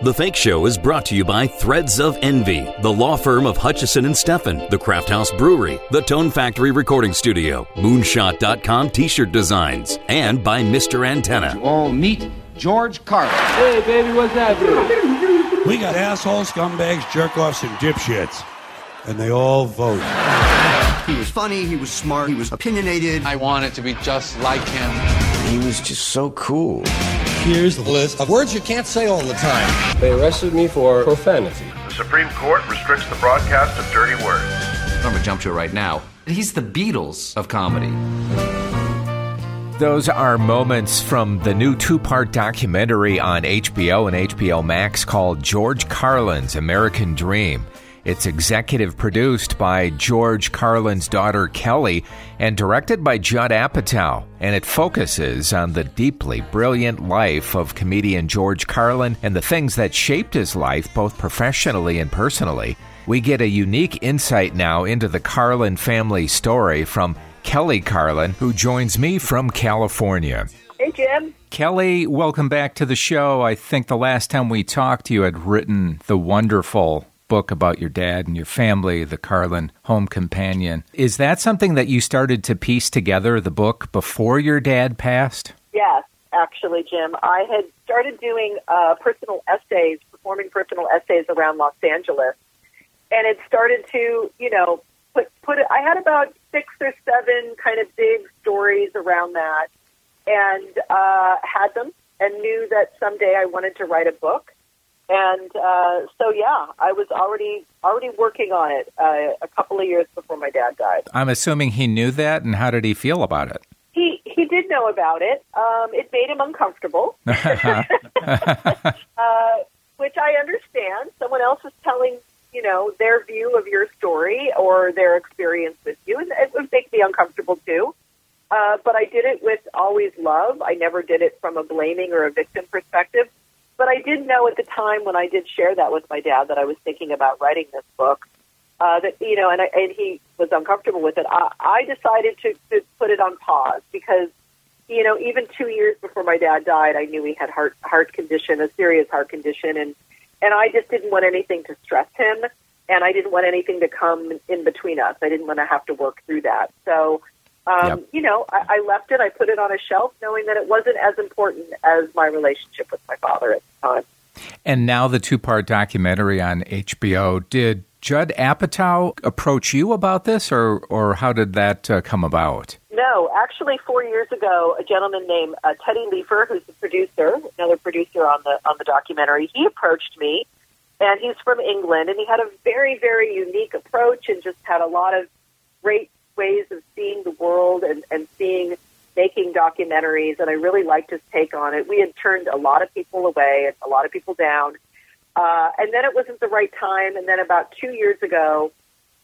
The Fake Show is brought to you by Threads of Envy, the law firm of Hutchison and Steffen, the Craft House Brewery, the Tone Factory Recording Studio, Moonshot.com T-shirt designs, and by Mr. Antenna. All meet George Carlin. Hey, baby, what's happening? We got assholes, scumbags, jerk-offs, and dipshits. And they all vote. He was funny, he was smart, he was opinionated. I want it to be just like him. He was just so cool. Here's the list of words you can't say all the time. They arrested me for profanity. The Supreme Court restricts the broadcast of dirty words. I'm gonna jump to it right now. He's the Beatles of comedy. Those are moments from the new two part documentary on HBO and HBO Max called George Carlin's American Dream. It's executive produced by George Carlin's daughter Kelly and directed by Judd Apatow, and it focuses on the deeply brilliant life of comedian George Carlin and the things that shaped his life both professionally and personally. We get a unique insight now into the Carlin family story from Kelly Carlin, who joins me from California. Hey, Jim. Kelly, welcome back to the show. I think the last time we talked, you had written the wonderful book about your dad and your family, The Carlin Home Companion. Is that something that you started to piece together, the book, before your dad passed? Yes, actually, Jim. I had started doing uh, personal essays, performing personal essays around Los Angeles. And it started to, you know, put, put it, I had about six or seven kind of big stories around that and uh, had them and knew that someday I wanted to write a book and uh, so yeah, I was already already working on it uh, a couple of years before my dad died. I'm assuming he knew that, and how did he feel about it? He he did know about it. Um, it made him uncomfortable, uh, which I understand. Someone else is telling you know their view of your story or their experience with you, and it would make me uncomfortable too. Uh, but I did it with always love. I never did it from a blaming or a victim perspective. But I did know at the time when I did share that with my dad that I was thinking about writing this book. Uh, that you know, and, I, and he was uncomfortable with it. I, I decided to, to put it on pause because you know, even two years before my dad died, I knew he had heart heart condition, a serious heart condition, and and I just didn't want anything to stress him, and I didn't want anything to come in between us. I didn't want to have to work through that. So um, yep. You know, I, I left it. I put it on a shelf, knowing that it wasn't as important as my relationship with my father at the time. And now the two-part documentary on HBO. Did Judd Apatow approach you about this, or or how did that uh, come about? No, actually, four years ago, a gentleman named uh, Teddy Leifer, who's the producer, another producer on the on the documentary, he approached me, and he's from England, and he had a very very unique approach, and just had a lot of great ways of seeing the world and, and seeing making documentaries, and I really liked his take on it. We had turned a lot of people away and a lot of people down. Uh, and then it wasn't the right time. And then about two years ago,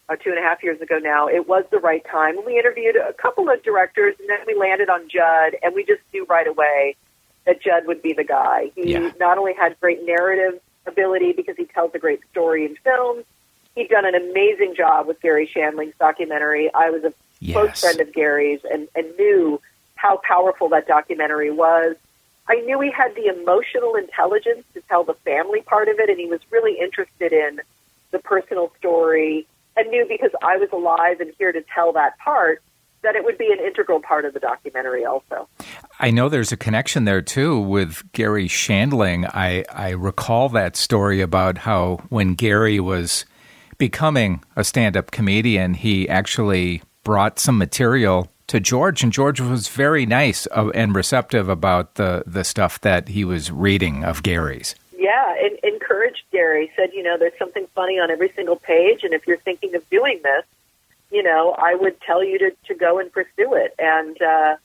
or two and a half years ago now, it was the right time. We interviewed a couple of directors, and then we landed on Judd, and we just knew right away that Judd would be the guy. He yeah. not only had great narrative ability because he tells a great story in films, he'd done an amazing job with Garry Shandling's documentary. I was a yes. close friend of Gary's and, and knew how powerful that documentary was. I knew he had the emotional intelligence to tell the family part of it, and he was really interested in the personal story and knew because I was alive and here to tell that part that it would be an integral part of the documentary also. I know there's a connection there too with Garry Shandling. I, I recall that story about how when Gary was becoming a stand up comedian, he actually brought some material to George, and George was very nice uh, and receptive about the, the stuff that he was reading of Gary's. Yeah, and encouraged Gary. Said, you know, there's something funny on every single page, and if you're thinking of doing this, you know, I would tell you to, to go and pursue it. And uh,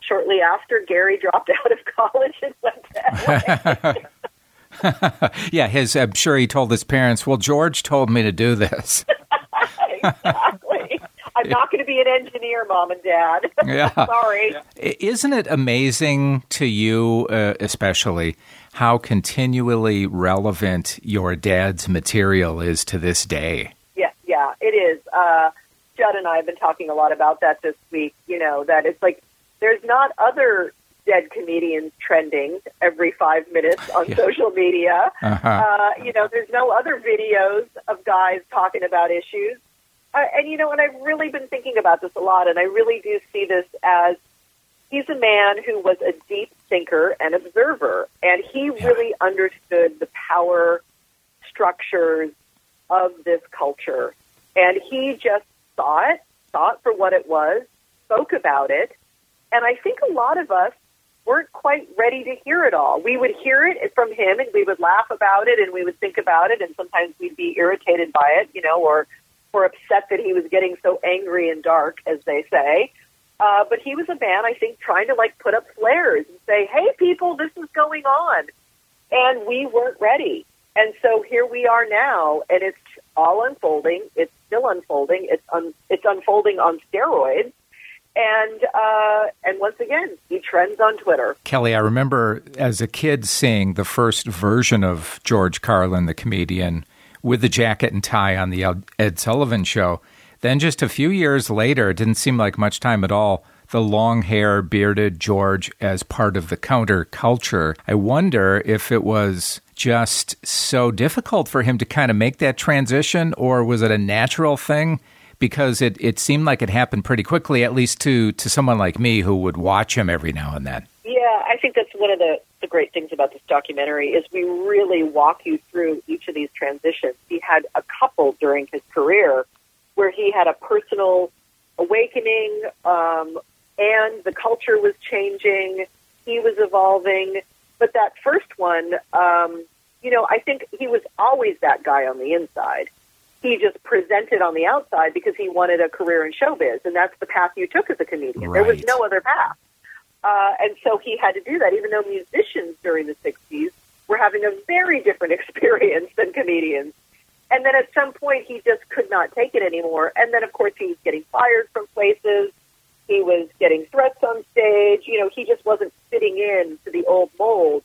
shortly after, Gary dropped out of college and went that way. yeah, his. I'm sure he told his parents. Well, George told me to do this. exactly. I'm not going to be an engineer, mom and dad. yeah. Sorry. Isn't it amazing to you, uh, especially, how continually relevant your dad's material is to this day? Yeah, yeah, it is. Uh, Judd and I have been talking a lot about that this week. You know, that it's like there's not other dead comedians trending every five minutes on yeah. social media. Uh-huh. Uh, you know, there's no other videos of guys talking about issues. Uh, and you know, and I've really been thinking about this a lot, and I really do see this as he's a man who was a deep thinker and observer, and he yeah. really understood the power structures of this culture, and he just saw it, saw it for what it was, spoke about it, and I think a lot of us weren't quite ready to hear it all. We would hear it from him, and we would laugh about it, and we would think about it, and sometimes we'd be irritated by it, you know, or or upset that he was getting so angry and dark, as they say. Uh, but he was a man, I think, trying to like put up flares and say, "Hey, people, this is going on," and we weren't ready. And so here we are now, and it's all unfolding. It's still unfolding. It's un- it's unfolding on steroids. And uh, and once again, he trends on Twitter. Kelly, I remember as a kid seeing the first version of George Carlin, the comedian, with the jacket and tie on the Ed Sullivan show. Then, just a few years later, it didn't seem like much time at all. The long hair, bearded George as part of the counterculture. I wonder if it was just so difficult for him to kind of make that transition, or was it a natural thing? Because it, it seemed like it happened pretty quickly, at least to, to someone like me who would watch him every now and then. Yeah, I think that's one of the, the great things about this documentary is we really walk you through each of these transitions. He had a couple during his career where he had a personal awakening, um, and the culture was changing. He was evolving, but that first one, um, you know, I think he was always that guy on the inside. He just presented on the outside because he wanted a career in showbiz, and that's the path you took as a comedian. Right. There was no other path, uh, and so he had to do that. Even though musicians during the '60s were having a very different experience than comedians and then at some point, he just could not take it anymore. And then, of course, he was getting fired from places. He was getting threats on stage. You know, he just wasn't fitting in to the old mold,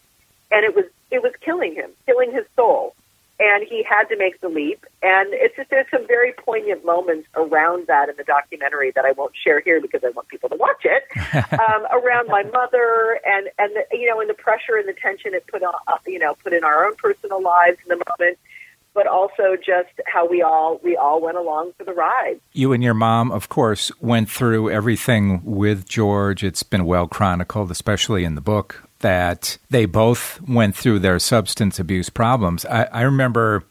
and it was it was killing him, killing his soul. And he had to make the leap. And it's just there's some very poignant moments around that in the documentary that I won't share here because I want people to watch it. um, around my mother and and the, you know, and the pressure and the tension it put on, you know, put in our own personal lives in the moment but also just how we all we all went along for the ride. You and your mom, of course, went through everything with George. It's been well chronicled, especially in the book, that they both went through their substance abuse problems. I, I remember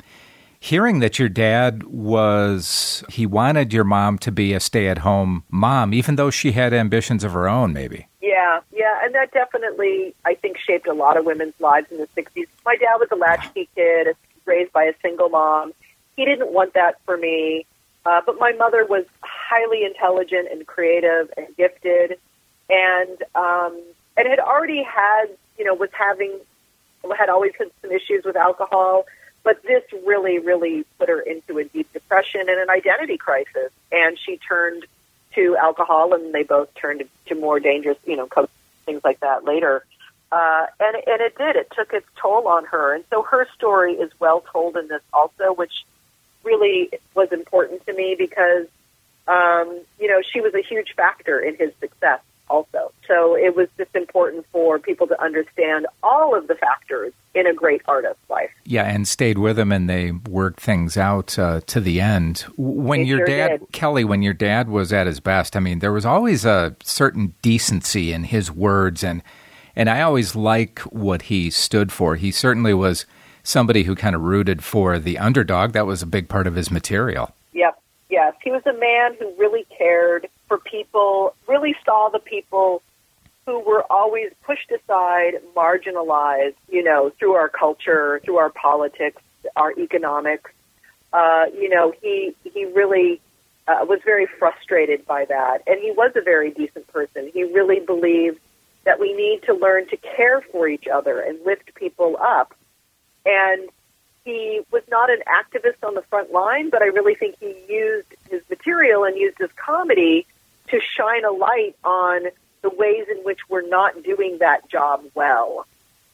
hearing that your dad was he wanted your mom to be a stay-at-home mom even though she had ambitions of her own maybe yeah yeah and that definitely i think shaped a lot of women's lives in the 60s my dad was a latchkey kid raised by a single mom. He didn't want that for me. Uh, but my mother was highly intelligent and creative and gifted, and um, and had already had you know was having had always had some issues with alcohol, but this really really put her into a deep depression and an identity crisis, and she turned to alcohol, and they both turned to more dangerous you know things like that later. Uh, and and it did. It took its toll on her, and so her story is well told in this also, which really was important to me because um, you know she was a huge factor in his success also. So it was just important for people to understand all of the factors in a great artist's life. Yeah, and stayed with him, and they worked things out uh, to the end. When your sure dad, did. Kelly, when your dad was at his best, I mean, there was always a certain decency in his words and and I always like what he stood for. He certainly was somebody who kind of rooted for the underdog. That was a big part of his material. Yep. Yes. He was a man who really cared for people, really saw the people who were always pushed aside, marginalized, you know, through our culture, through our politics, our economics. Uh, you know, he he really uh, was very frustrated by that, and he was a very decent person. He really believed that we need to learn to care for each other and lift people up. And he was not an activist on the front line, but I really think he used his material and used his comedy to shine a light on the ways in which we're not doing that job well.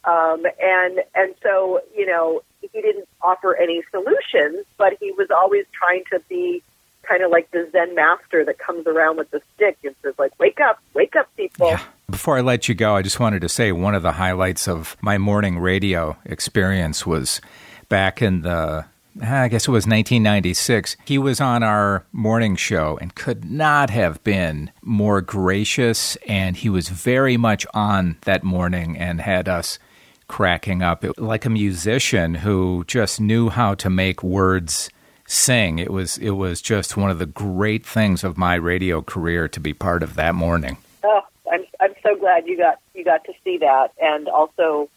Um, and and so you know he didn't offer any solutions, but he was always trying to be kind of like the Zen master that comes around with the stick and says, like, wake up, wake up, people. Yeah. Before I let you go, I just wanted to say one of the highlights of my morning radio experience was back in the I guess it was 1996. He was on our morning show and could not have been more gracious. And he was very much on that morning and had us cracking up. It, like a musician who just knew how to make words sing. It was it was just one of the great things of my radio career to be part of that morning. Oh, I'm I'm so glad you got you got to see that and also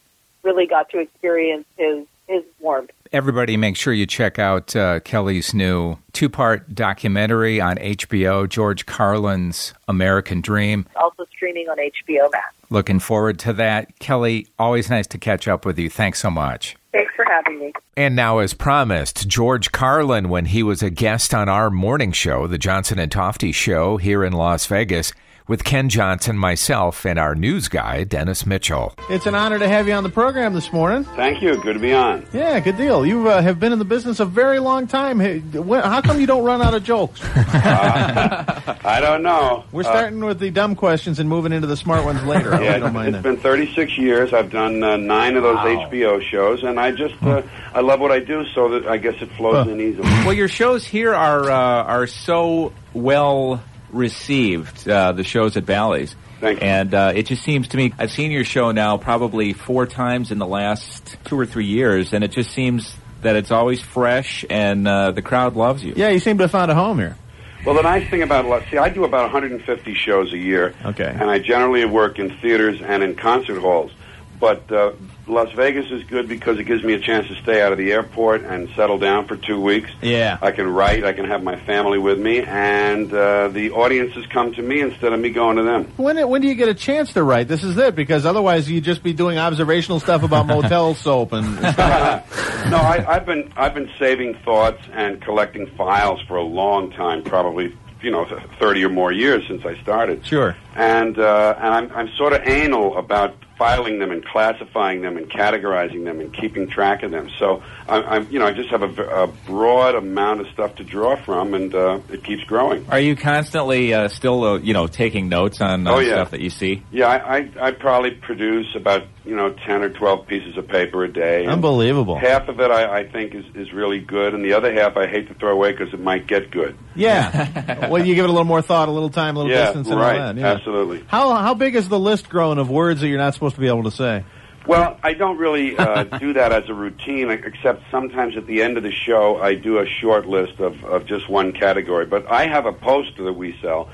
really got to experience his his warmth. Everybody, make sure you check out uh, Kelly's new two part documentary on HBO, George Carlin's American Dream. Also streaming on HBO Max. Looking forward to that. Kelly, always nice to catch up with you. Thanks so much. Thanks for having me. And now, as promised, George Carlin, when he was a guest on our morning show, the Johnson and Tofte Show here in Las Vegas, with Ken Johnson, myself, and our news guy, Dennis Mitchell. It's an honor to have you on the program this morning. Thank you. Good to be on. Yeah, good deal. You uh, have been in the business a very long time. How come you don't run out of jokes? uh, I don't know. We're starting uh, with the dumb questions and moving into the smart ones later. yeah, it's, it's that. been 36 years. I've done uh, nine of those wow. HBO shows, and I just uh, I love what I do, so that I guess it flows in easily. Well, your shows here are uh, are so well received uh, the shows at Bally's. Thank you. And uh, it just seems to me, I've seen your show now probably four times in the last two or three years, and it just seems that it's always fresh and uh, the crowd loves you. Yeah, you seem to have found a home here. Well, the nice thing about see, I do about 150 shows a year. Okay. And I generally work in theaters and in concert halls. But uh, Las Vegas is good because it gives me a chance to stay out of the airport and settle down for two weeks. Yeah. I can write, I can have my family with me, and uh, the audiences come to me instead of me going to them. When when do you get a chance to write? This is it because otherwise you'd just be doing observational stuff about motel soap and. no, I, I've been I've been saving thoughts and collecting files for a long time, probably you know, 30 or more years since I started. Sure. And uh, and I'm I'm sort of anal about filing them and classifying them and categorizing them and keeping track of them. So I'm, I'm you know I just have a, a, broad amount of stuff to draw from, and uh, it keeps growing. Are you constantly uh, still uh, you know taking notes on uh, oh, yeah. stuff that you see? Yeah, I, I I probably produce about you know ten or twelve pieces of paper a day. Unbelievable. Half of it I, I think is is really good, and the other half I hate to throw away because it might get good. Yeah. well, you give it a little more thought, a little time, a little yeah, distance, and right. all that. Yeah. Absolutely. How how big is the list growing of words that you're not supposed to be able to say? Well, I don't really uh, do that as a routine, except sometimes at the end of the show, I do a short list of, of just one category. But I have a poster that we sell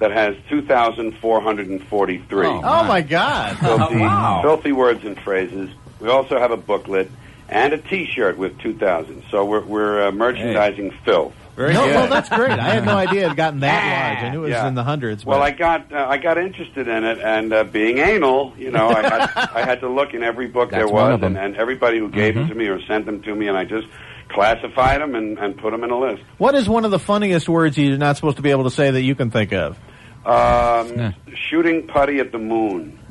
that has 2,443. Oh, my, oh my God. Filthy, wow. filthy words and phrases. We also have a booklet and a T-shirt with 2,000. So we're, we're uh, merchandising hey. filth. Very no, good. well, that's great. I had no idea it had gotten that large. I knew it was yeah. in the hundreds. Well, I got uh, I got interested in it, and uh, being anal, you know, I had, I had to look in every book that's there was, and, and, everybody who gave mm-hmm. them to me or sent them to me, and I just classified them and, and put them in a list. What is one of the funniest words you're not supposed to be able to say that you can think of? Um, yeah. Shooting putty at the moon.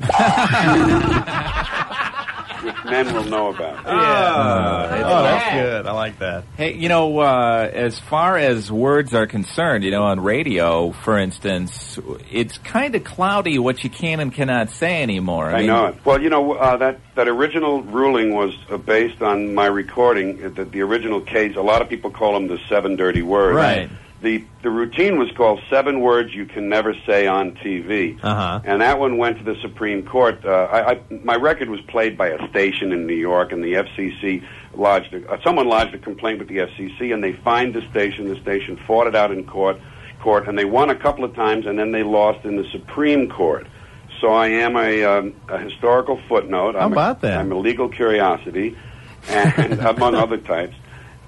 which men will know about. Yeah. Uh, oh, that's good. I like that. Hey, you know, uh, as far as words are concerned, you know, on radio, for instance, it's kind of cloudy what you can and cannot say anymore. I, I mean, know it. Well, you know, uh, that that original ruling was uh, based on my recording. The, the original case, a lot of people call them the seven dirty words. Right the the routine was called seven words you can never say on TV, uh-huh. and that one went to the Supreme Court. Uh, I, I, my record was played by a station in New York, and the FCC lodged a, uh, someone lodged a complaint with the FCC, and they fined the station. The station fought it out in court, court, and they won a couple of times, and then they lost in the Supreme Court. So I am a, um, a historical footnote. How I'm about a, that? I'm a legal curiosity, and among other types.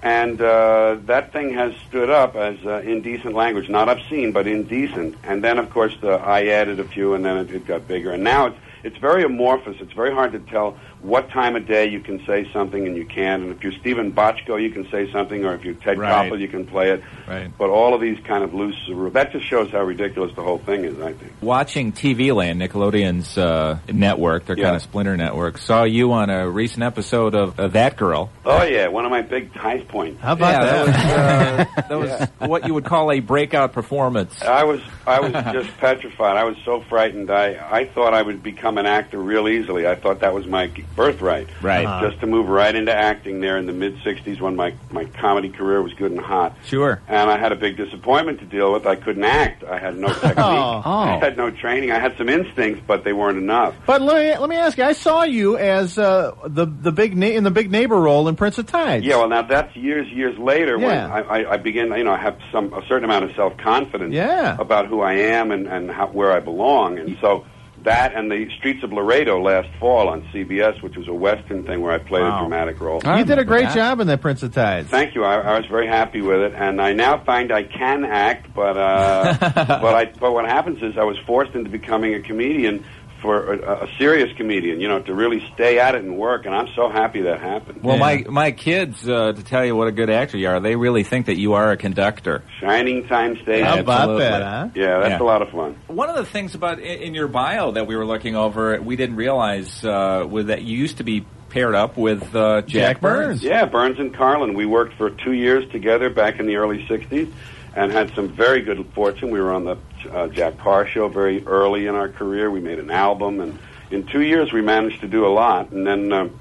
And uh, that thing has stood up as uh, indecent language, not obscene, but indecent. And then, of course, the, I added a few, and then it, it got bigger. And now it's it's very amorphous. It's very hard to tell what time of day you can say something and you can. And if you're Steven Bochco, you can say something, or if you're Ted Right. Koppel, you can play it. Right. But all of these kind of loose rules, that just shows how ridiculous the whole thing is, I think. Watching TV Land, Nickelodeon's uh, network, their Yeah. kind of splinter network, saw you on a recent episode of, of That Girl. Oh, yeah, one of my big high points. How about that? was, uh, that was what you would call a breakout performance. I was I was just petrified. I was so frightened. I I thought I would become an actor real easily. I thought that was my birthright. Right. Uh-huh. Just to move right into acting there in the mid '60s when my my comedy career was good and hot. Sure. And I had a big disappointment to deal with. I couldn't act. I had no technique. Oh. I had no training. I had some instincts, but they weren't enough. But let me let me ask you. I saw you as uh, the the big na- in the big neighbor role in Prince of Tides. Yeah, well, now that's years, years later Yeah. when I, I, I begin, you know, I have some a certain amount of self confidence Yeah. about who I am and and how, where I belong, and so that and the Streets of Laredo last fall on CBS, which was a western thing where I played Wow. a dramatic role. you did a great job in that Prince of Tides. Thank you. I, I was very happy with it, and I now find I can act, but uh, but I but what happens is I was forced into becoming a comedian for a, a serious comedian, you know, to really stay at it and work, and I'm so happy that happened. Well, my my kids, uh, to tell you what a good actor you are, they really think that you are a conductor. Shining time stage. How about Absolutely. that, huh? Yeah, that's Yeah. a lot of fun. One of the things about in, in your bio that we were looking over, we didn't realize uh, was that you used to be paired up with uh, Jack, Burns. Yeah, Burns and Carlin. We worked for two years together back in the early '60s, and had some very good fortune. We were on the uh, Jack Paar show very early in our career. We made an album, and in two years we managed to do a lot. And then, um,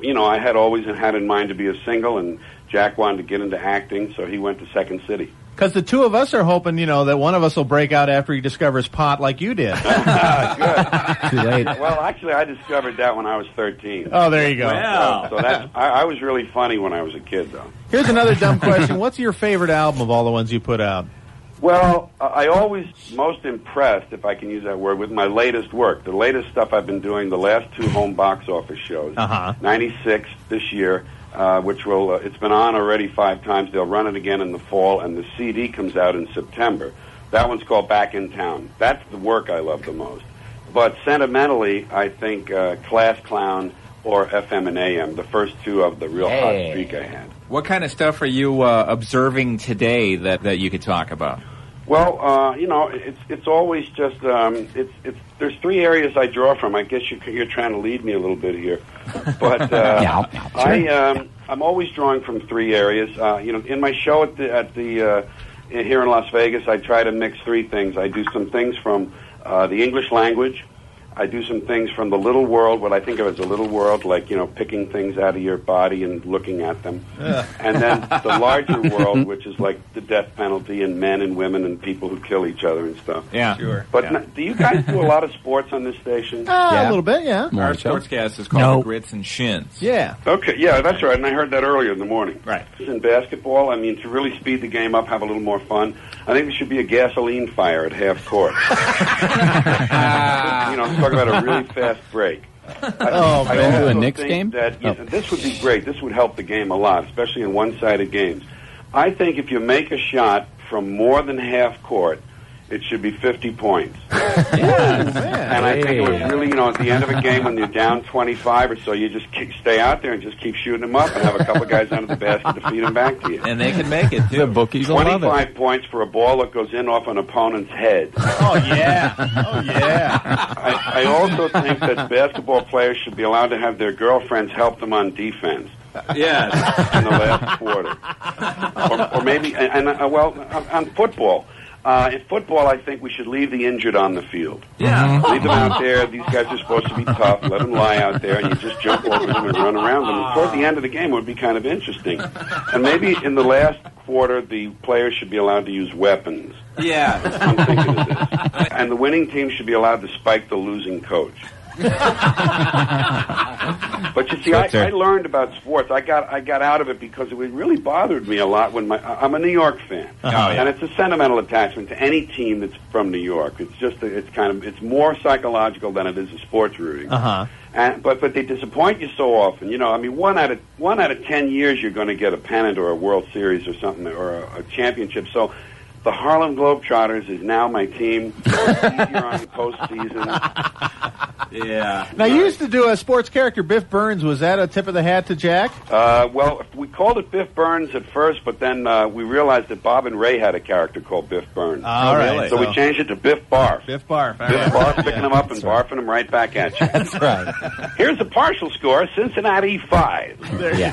you know, I had always had in mind to be a single, and Jack wanted to get into acting, so he went to Second City. Because the two of us are hoping, you know, that one of us will break out after he discovers pot like you did. Good. Too late. Well, actually, I discovered that when I was 13. Oh, there you go. So, so that's I, I was really funny when I was a kid, though. Here's another dumb question. What's your favorite album of all the ones you put out? Well, I I always most impressed, if I can use that word, with my latest work. The latest stuff I've been doing, the last two home box office shows. Uh-huh. 96 this year, uh, which will, uh, it's been on already five times. They'll run it again in the fall, and the CD comes out in September. That one's called Back in Town. That's the work I love the most. But sentimentally, I think uh, Class Clown or FM and AM, the first two of the real hot Hey. streak I had. What kind of stuff are you uh, observing today that, that you could talk about? Well, uh, you know, it's it's always just um, it's it's there's three areas I draw from. I guess you, you're trying to lead me a little bit here, but uh, Yeah, yeah, I um, I'm always drawing from three areas. Uh, you know, in my show at the at the uh, here in Las Vegas, I try to mix three things. I do some things from uh, the English language. I do some things from the little world, what I think of as a little world, like you know, picking things out of your body and looking at them and then the larger world, which is like the death penalty and men and women and people who kill each other and stuff. Yeah, sure. But n- do you guys do a lot of sports on this station? Uh, A little bit, yeah. Our sportscast is called No. the Grits and Shins. Yeah. Okay, yeah, that's right, and I heard that earlier in the morning. Right. In basketball, I mean, to really speed the game up, have a little more fun, I think there should be a gasoline fire at half court. you know, I'm about a really fast break. Oh, I man. Do a Knicks game? That, yeah, oh. This would be great. This would help the game a lot, especially in one-sided games. I think if you make a shot from more than half court, it should be 50 points. And I think it was really, you know, at the end of a game when you're down 25 or so, you just keep, stay out there and just keep shooting them up and have a couple guys under the basket to feed them back to you. And they can make it, too. The bookies will love it. 25 points for a ball that goes in off an opponent's head. Oh, yeah. Oh, yeah. I, I also think that basketball players should be allowed to have their girlfriends help them on defense. Yes. in the last quarter, or, or maybe, and, and uh, well, on, on football. Uh, in football, I think we should leave the injured on the field. Yeah. Leave them out there. These guys are supposed to be tough. Let them lie out there, and you just jump over them and run around them. And toward the end of the game, it would be kind of interesting. And maybe in the last quarter, the players should be allowed to use weapons. Yeah. I'm thinking of this. And the winning team should be allowed to spike the losing coach. But you see, I, I learned about sports. I got I got out of it because it really bothered me a lot when my I'm a New York fan, Oh, yeah. and it's a sentimental attachment to any team that's from New York. It's just a, it's kind of it's more psychological than it is a sports rooting. Uh huh. And, but but they disappoint you so often. You know, I mean, one out of one out of ten years, you're going to get a pennant or a World Series or something or a, a championship. So. The Harlem Globetrotters is now my team. Easier on the postseason. Yeah. Now you used to do a sports character, Biff Burns. Was that a tip of the hat to Jack? Uh, well, we called it Biff Burns at first, but then uh, we realized that Bob and Ray had a character called Biff Burns. All right. So we changed it to Biff Barf. Biff Barf. all Biff right. Barf picking them up and barfing them right back at you. That's right. Here's the partial score: Cincinnati five. Yeah.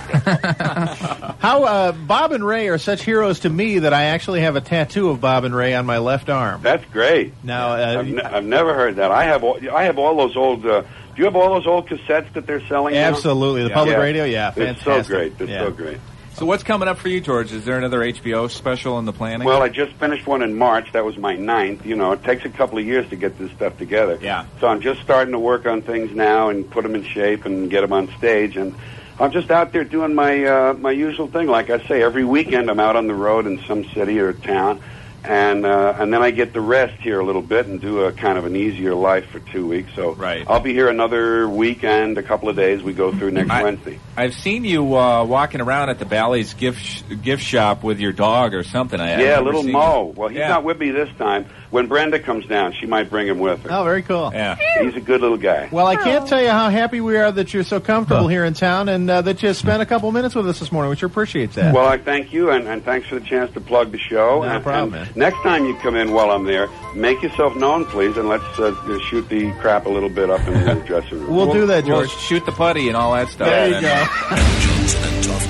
How uh, Bob and Ray are such heroes to me that I actually have a tattoo of Bob and Ray on my left arm. That's great. Now, uh, I've, ne- I've never heard that. I have all, I have all those old. Uh, do you have all those old cassettes that they're selling? now? Absolutely. The public radio, yeah, It's so great. It's Yeah. so great. So what's coming up for you, George? Is there another HBO special in the planning? Well, I just finished one in March. That was my ninth. You know, it takes a couple of years to get this stuff together. Yeah. So I'm just starting to work on things now and put them in shape and get them on stage. And I'm just out there doing my uh, my usual thing. Like I say, every weekend I'm out on the road in some city or town, and uh, and then I get to rest here a little bit and do a kind of an easier life for two weeks. So Right. I'll be here another weekend, a couple of days. We go through next I- Wednesday. I've seen you uh, walking around at the Bally's gift sh- gift shop with your dog or something. I, yeah, little Mo. Well, he's Yeah. not with me this time. When Brenda comes down, she might bring him with her. Oh, very cool. Yeah. He's a good little guy. Well, I can't tell you how happy we are that you're so comfortable here in town and uh, that you spent a couple minutes with us this morning. We sure appreciate that. Well, I thank you, and, and thanks for the chance to plug the show. No and, problem, and man. Next time you come in while I'm there, make yourself known, please, and let's uh, shoot the crap a little bit up in the dressing room. we'll do that, We'll George. shoot the putty and all that stuff. There you And- go.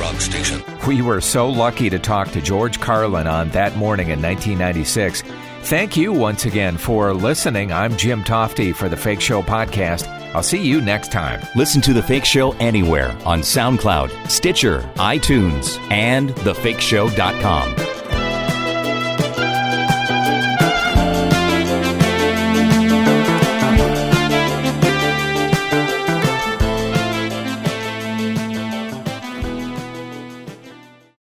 Rock Station. We were so lucky to talk to George Carlin on that morning in 1996. Thank you once again for listening. I'm Jim Tofte for the Fake Show Podcast. I'll see you next time. Listen to The Fake Show anywhere on SoundCloud, Stitcher, iTunes, and thefakeshow.com.